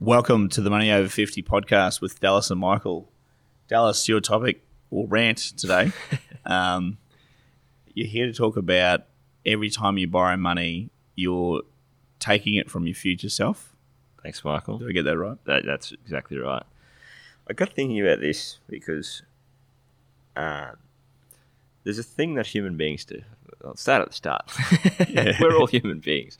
Welcome to the Money Over 50 podcast with Dallas and Michael. Dallas, your topic or rant today. um, you're here to talk about every time you borrow money, you're taking it from your future self. Thanks, Michael. Did I get that right? That, that's exactly right. I got thinking about this because uh, there's a thing that human beings do. I'll start at the start. We're all human beings.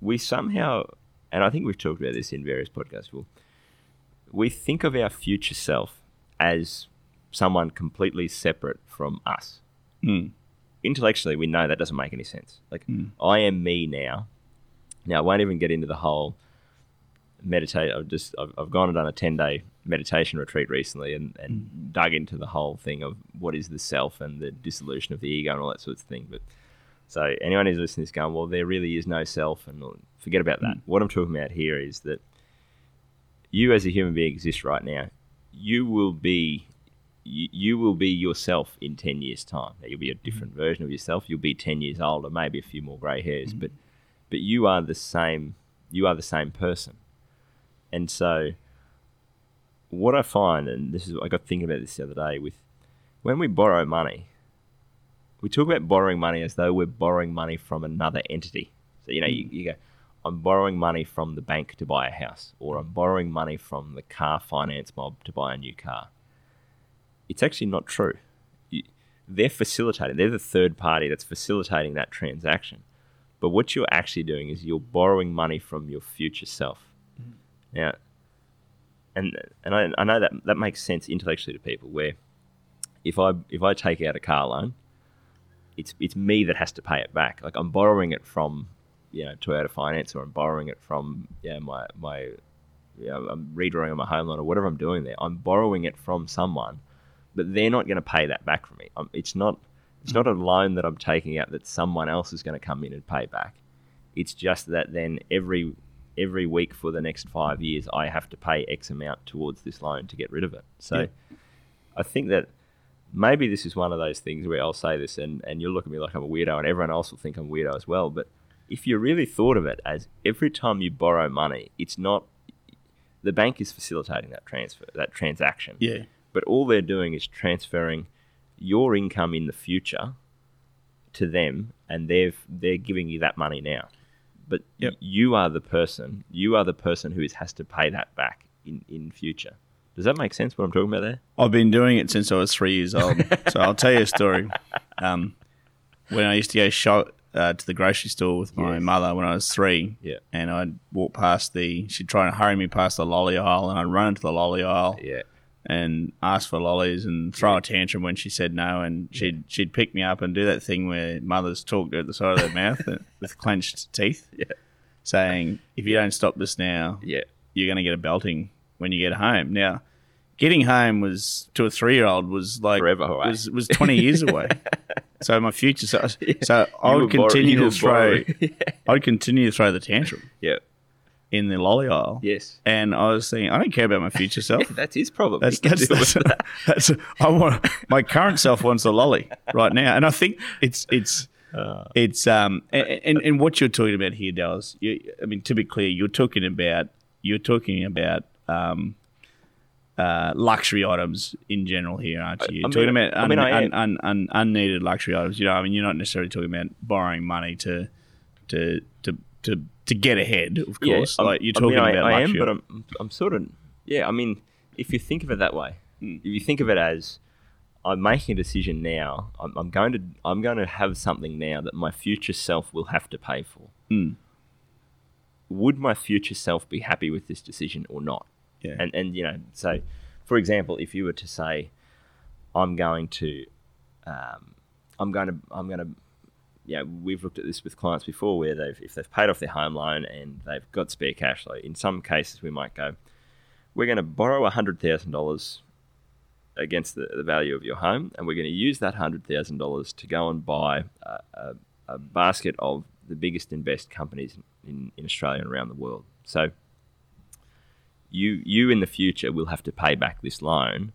We somehow and I think we've talked about this in various podcasts before. We think of our future self as someone completely separate from us. Mm. Intellectually, we know that doesn't make any sense. Like, Mm. I am me now. Now, I won't even get into the whole meditate. I've just I've, I've gone and done a ten day meditation retreat recently, and, and dug into the whole thing of what is the self and the dissolution of the ego and all that sort of thing. But so anyone who's listening is going, well, there really is no self, and forget about that. Mm. What I'm talking about here is that you, as a human being, exist right now. You will be, you, you will be yourself in ten years' time. Now, you'll be a different version of yourself. You'll be ten years older, maybe a few more grey hairs, but but you are the same. You are the same person, and so what I find, and this is I got thinking about this the other day, with when we borrow money, we talk about borrowing money as though we're borrowing money from another entity. So, you know, you, you go, I'm borrowing money from the bank to buy a house, or I'm borrowing money from the car finance mob to buy a new car. It's actually not true. You, they're facilitating, they're the third party that's facilitating that transaction. But what you're actually doing is you're borrowing money from your future self. Mm-hmm. Now, and and I, I know that that makes sense intellectually to people where if I if I take out a car loan, it's it's me that has to pay it back. Like I'm borrowing it from you know Toyota Finance or I'm borrowing it from yeah my my you know, I'm redrawing on my home loan or whatever I'm doing there. I'm borrowing it from someone, but they're not going to pay that back for me. Um, it's not it's not a loan that I'm taking out that someone else is going to come in and pay back. It's just that then every every week for the next five years, I have to pay X amount towards this loan to get rid of it. So Yeah. I think that maybe this is one of those things where I'll say this and, and you'll look at me like I'm a weirdo and everyone else will think I'm a weirdo as well. But if you really thought of it as every time you borrow money, it's not the bank is facilitating that transfer, that transaction. Yeah. But all they're doing is transferring your income in the future to them and they've they're giving you that money now. But Yep. you are the person, you are the person who is, has to pay that back in, in future. Does that make sense what I'm talking about there? I've been doing it since I was three years old. so I'll tell you a story. Um, when I used to go shop uh, to the grocery store with my Yes. mother when I was three, Yeah. and I'd walk past the, she'd try and hurry me past the lolly aisle, and I'd run into the lolly aisle Yeah. and ask for lollies and throw a tantrum when she said no, and she'd she'd pick me up and do that thing where mothers talk at the side of their mouth with clenched teeth, Yeah. saying, "If you don't stop this now, Yeah. you're going to get a belting when you get home." Now, getting home was to a three year old was like Forever away. was was twenty years away. So my future, so, so I would continue to throw, borrowing. I'd continue to throw the tantrum Yeah. in the lolly aisle. Yes. And I was thinking, I don't care about my future self. yeah, That's his problem. That's that's, that's, that. that's I want my current self wants a lolly right now, and I think it's it's Uh. it's um and, and and what you're talking about here, Dallas. You, I mean, to be clear, you're talking about you're talking about um uh luxury items in general here, aren't you? You're I talking mean- about I mean, I un, am. un, un, unneeded luxury items. You know, I mean, you're not necessarily talking about borrowing money to to to to to get ahead. Of course, I'm- like you're I mean, talking I, about I am, luxury. but I'm, I'm sort of, yeah. I mean, if you think of it that way, Hmm. if you think of it as I'm making a decision now, I'm, I'm going to, I'm going to have something now that my future self will have to pay for. Mm. Would my future self be happy with this decision or not? Yeah. And and you know, so for example, if you were to say, I'm going to, um, I'm going to, I'm going to yeah, we've looked at this with clients before where they've if they've paid off their home loan and they've got spare cash flow. In some cases, we might go, we're going to borrow hundred thousand dollars against the, the value of your home, and we're going to use that hundred thousand dollars to go and buy a, a, a basket of the biggest and best companies in, in Australia and around the world. So you you in the future will have to pay back this loan,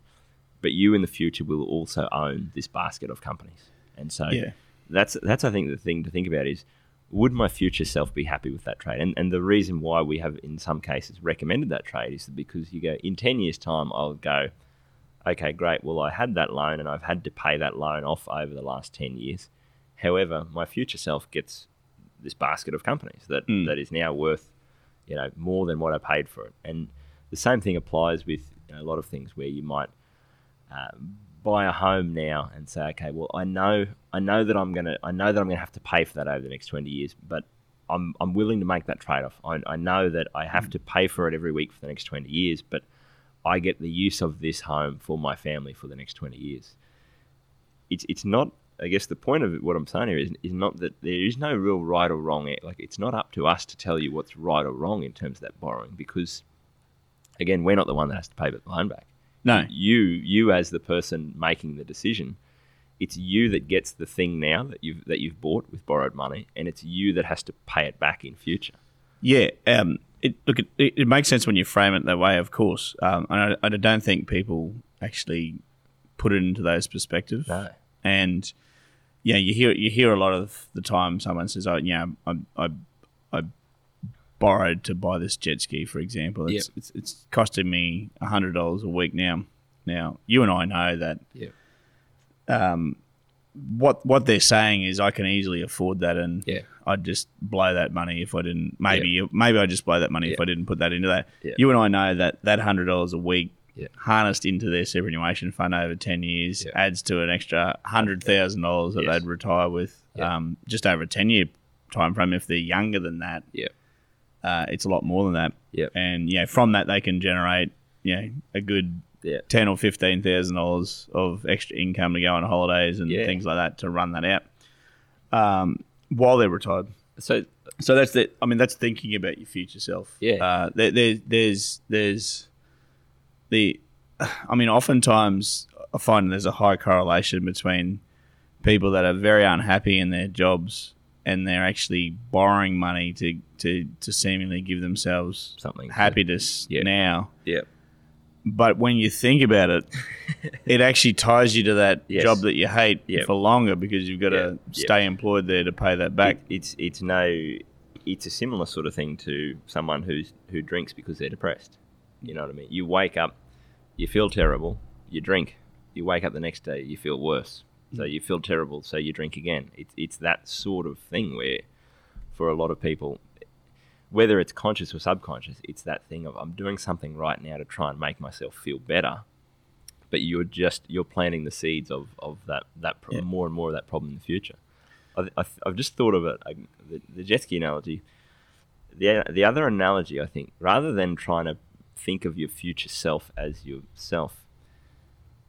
but you in the future will also own this basket of companies. And so Yeah. that's that's I think the thing to think about is would my future self be happy with that trade? And and the reason why we have in some cases recommended that trade is because you go in ten years time I'll go, okay, great. Well I had that loan and I've had to pay that loan off over the last ten years. However, my future self gets this basket of companies that, Mm. that is now worth, you know, more than what I paid for it. And the same thing applies with you know, a lot of things where you might uh, buy a home now and say, okay, well, I know, I know that I'm gonna, I know that I'm gonna have to pay for that over the next 20 years, but I'm, I'm willing to make that trade-off. I, I know that I have to pay for it every week for the next 20 years, but I get the use of this home for my family for the next 20 years. It's, it's not, I guess the point of what I'm saying here is, is not that there is no real right or wrong. Like it's not up to us to tell you what's right or wrong in terms of that borrowing because, again, we're not the one that has to pay the loan back No. you you as the person making the decision it's you that gets the thing now that you've that you've bought with borrowed money and it's you that has to pay it back in future Yeah. Um, it, look, it, it makes sense when you frame it that way, of course. Um, and I, I don't think people actually put it into those perspectives. no And yeah, you hear you hear a lot of the time someone says, "Oh, yeah, I I, I borrowed to buy this jet ski, for example. It's it's, it's costing me hundred dollars a week now." Now, you and I know that Yeah. um, what what they're saying is I can easily afford that, and Yeah. I'd just blow that money if I didn't. Maybe maybe I just blow that money if I didn't put that into that. You and I know that that hundred dollars a week. Yeah. Harnessed into their superannuation fund over ten years Yeah. adds to an extra hundred thousand dollars that Yes. they'd retire with, Yeah. um, just over a ten year time frame. If they're younger than that, Yeah. Uh, it's a lot more than that. Yep. And yeah, from that they can generate you know a good yeah ten or fifteen thousand dollars of extra income to go on holidays and Yeah. things like that to run that out um, while they're retired. so So that's the. I mean, that's thinking about your future self. Yeah. Uh, there, there, there's there's the. I mean, oftentimes I find there's a high correlation between people that are very unhappy in their jobs and they're actually borrowing money to to, to seemingly give themselves something happiness Yeah. now. yeah But when you think about it, it actually ties you to that Yes. job that you hate Yeah. for longer because you've got to stay employed there to pay that back. It- it's it's no it's a similar sort of thing to someone who's who drinks because they're depressed you know what i mean you wake up you feel terrible you drink you wake up the next day you feel worse so you feel terrible so you drink again. It's it's that sort of thing where for a lot of people whether it's conscious or subconscious it's that thing of i'm doing something right now to try and make myself feel better but you're just you're planting the seeds of, of that that pro- Yeah. more and more of that problem in the future. I've, I've, I've just thought of it I, the, the jet ski analogy. The, the other analogy i think rather than trying to think of your future self as yourself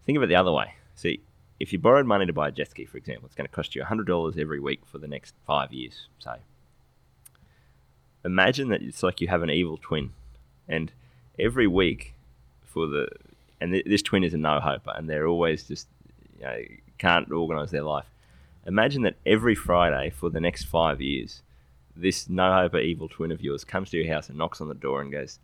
think of it the other way. See if you borrowed money to buy a jet ski for example it's going to cost you $100 every week for the next five years say. Imagine that it's like you have an evil twin and every week for the and th- this twin is a no hoper and they're always just you know can't organize their life. Imagine that every friday for the next five years this no hoper evil twin of yours comes to your house and knocks on the door and goes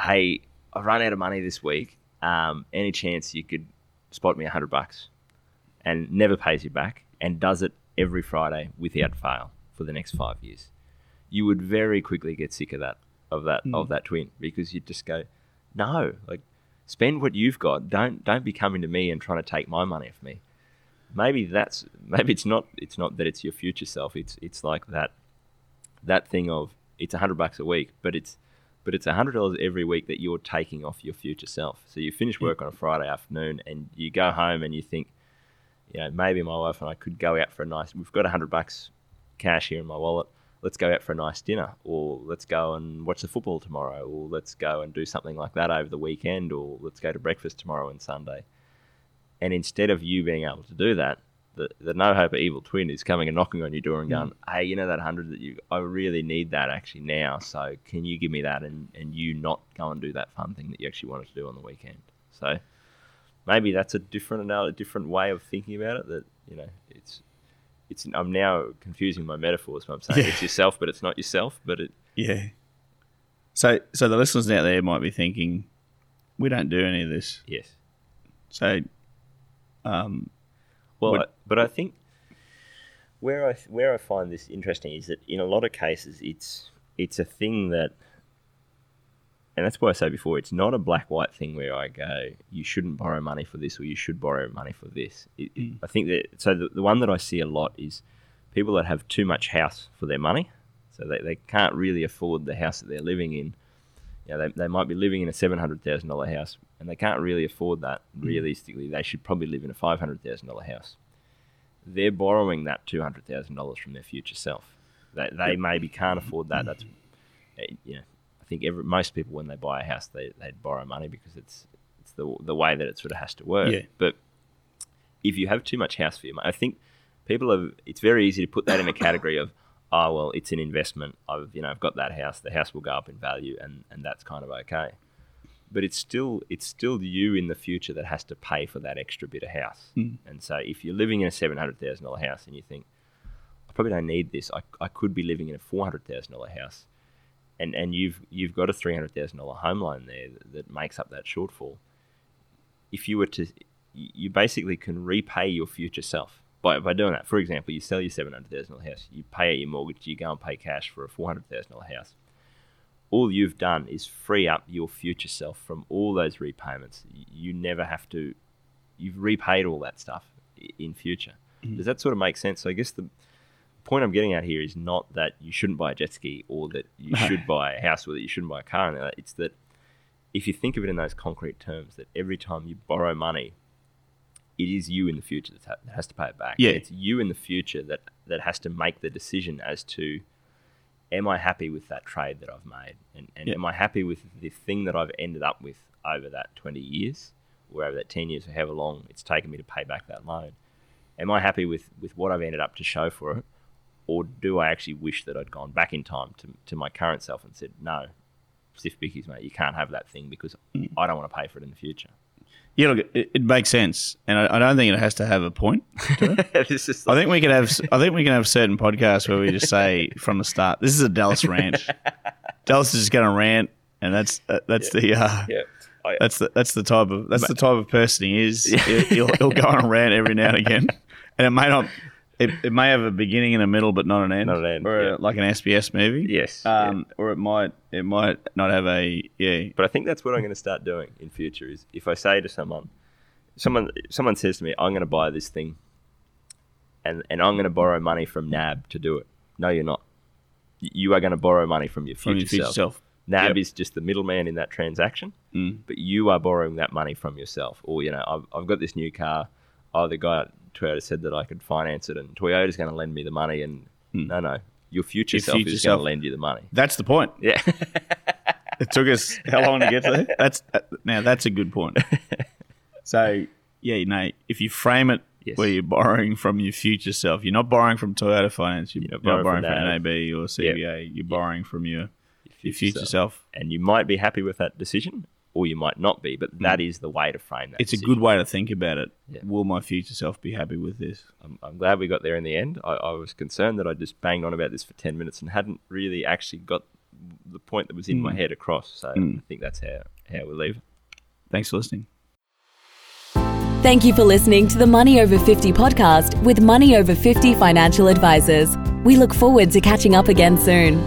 hey i've run out of money this week. Um, any chance you could spot me a hundred bucks and never pays you back and does it every friday without fail for the next five years. You would very quickly get sick of that of that hmm. of that twin because you'd just go no like spend what you've got. Don't don't be coming to me and trying to take my money off me. Maybe that's maybe it's not it's not that it's your future self. It's it's like that that thing of it's a hundred bucks a week but it's but it's a hundred dollars every week that you're taking off your future self. So you finish work on a friday afternoon and you go home and you think you know maybe my wife and i could go out for a nice we've got a hundred bucks cash here in my wallet. Let's go out for a nice dinner or let's go and watch the football tomorrow or let's go and do something like that over the weekend or let's go to breakfast tomorrow and sunday. And instead of you being able to do that the, the no hope of evil twin is coming and knocking on your door and Mm. going, hey, you know that hundred that you, I really need that actually now. So can you give me that and, and you not go and do that fun thing that you actually wanted to do on the weekend? So maybe that's a different a different way of thinking about it. That you know, it's it's. I'm now confusing my metaphors. But I'm saying Yeah. it's yourself, but it's not yourself. But it Yeah. So, so the listeners out there might be thinking, we don't do any of this. yes. So, um, Well, Would- I, but I think where I where I find this interesting is that in a lot of cases it's it's a thing that, and that's why I say before it's not a black white thing where I go you shouldn't borrow money for this or you should borrow money for this. It, it- I think that so the, the one that I see a lot is people that have too much house for their money, so they, they can't really afford the house that they're living in. You know, they, they might be living in a seven hundred thousand dollar house and they can't really afford that. Realistically, they should probably live in a five hundred thousand dollar house. They're borrowing that two hundred thousand dollars from their future self. They, they maybe can't afford that. That's eh, you know, I think every, most people when they buy a house they they borrow money because it's it's the the way that it sort of has to work. Yeah. But if you have too much house for your money, I think people have. It's very easy to put that in a category of, oh well, it's an investment. I've you know I've got that house. The house will go up in value, and and that's kind of okay. But it's still it's still you in the future that has to pay for that extra bit of house. Hmm. And so if you're living in a seven hundred thousand dollar house and you think, I probably don't need this. I, I could be living in a four hundred thousand dollar house, and and you've you've got a three hundred thousand dollar home loan there that, that makes up that shortfall. If you were to, you basically can repay your future self by, by doing that. For example, you sell your seven hundred thousand dollar house, you pay out your mortgage, you go and pay cash for a four hundred thousand dollar house. All you've done is free up your future self from all those repayments. You never have to. You've repaid all that stuff in future. Mm-hmm. Does that sort of make sense? So I guess the point I'm getting at here is not that you shouldn't buy a jet ski or that you No. should buy a house or that you shouldn't buy a car. It's that if you think of it in those concrete terms, that every time you borrow money, it is you in the future that has to pay it back. Yeah. It's you in the future that, that has to make the decision as to am I happy with that trade that I've made? And, and Yeah. am I happy with the thing that I've ended up with over that 20 years or over that 10 years or however long it's taken me to pay back that loan? Am I happy with, with what I've ended up to show for it? Or do I actually wish that I'd gone back in time to, to my current self and said, no, stiff bickies, mate, you can't have that thing because Mm. I don't want to pay for it in the future. Yeah, look, it, it makes sense, and I, I don't think it has to have a point. this is I think we could have. I think we can have certain podcasts where we just say from the start, "This is a Dallas rant." Dallas is just going to rant, and that's uh, that's the uh, yeah. I, that's the that's the type of that's the type of person he is. He'll, he'll go on a rant every now and again, and it may not. It, it may have a beginning and a middle, but not an end. Not an end, or a- like an SBS movie. Yes, Um, or it might it might not have a yeah. But I think that's what I'm going to start doing in future. Is if I say to someone, someone someone says to me, "I'm going to buy this thing," and and I'm going to borrow money from NAB to do it. No, you're not. You are going to borrow money from your future, From your future self. self. NAB Yep. is just the middleman in that transaction, Mm. but you are borrowing that money from yourself. Or you know, I've, I've got this new car. Oh, the guy Toyota said that I could finance it, and Toyota's going to lend me the money. And no, no, your future Your self future is going to lend you the money. That's the point. Yeah. It took us how long to get there? That's uh, now that's a good point. So yeah, you know, if you frame it Yes. where you're borrowing from your future self, you're not borrowing from Toyota Finance, you're, You're not borrowing, from, NAB. Or CBA, you're borrowing from your your future self. self. and you might be happy with that decision or you might not be but that is the way to frame that. It's a good way to think about it. Yeah. Will my future self be happy with this? I'm, I'm glad we got there in the end I, I was concerned that i just banged on about this for 10 minutes and hadn't really actually got the point that was in my Hmm. head across so i think that's how, how we leave Thanks for listening. Thank you for listening to the Money Over 50 podcast with Money Over 50 financial advisors. We look forward to catching up again soon.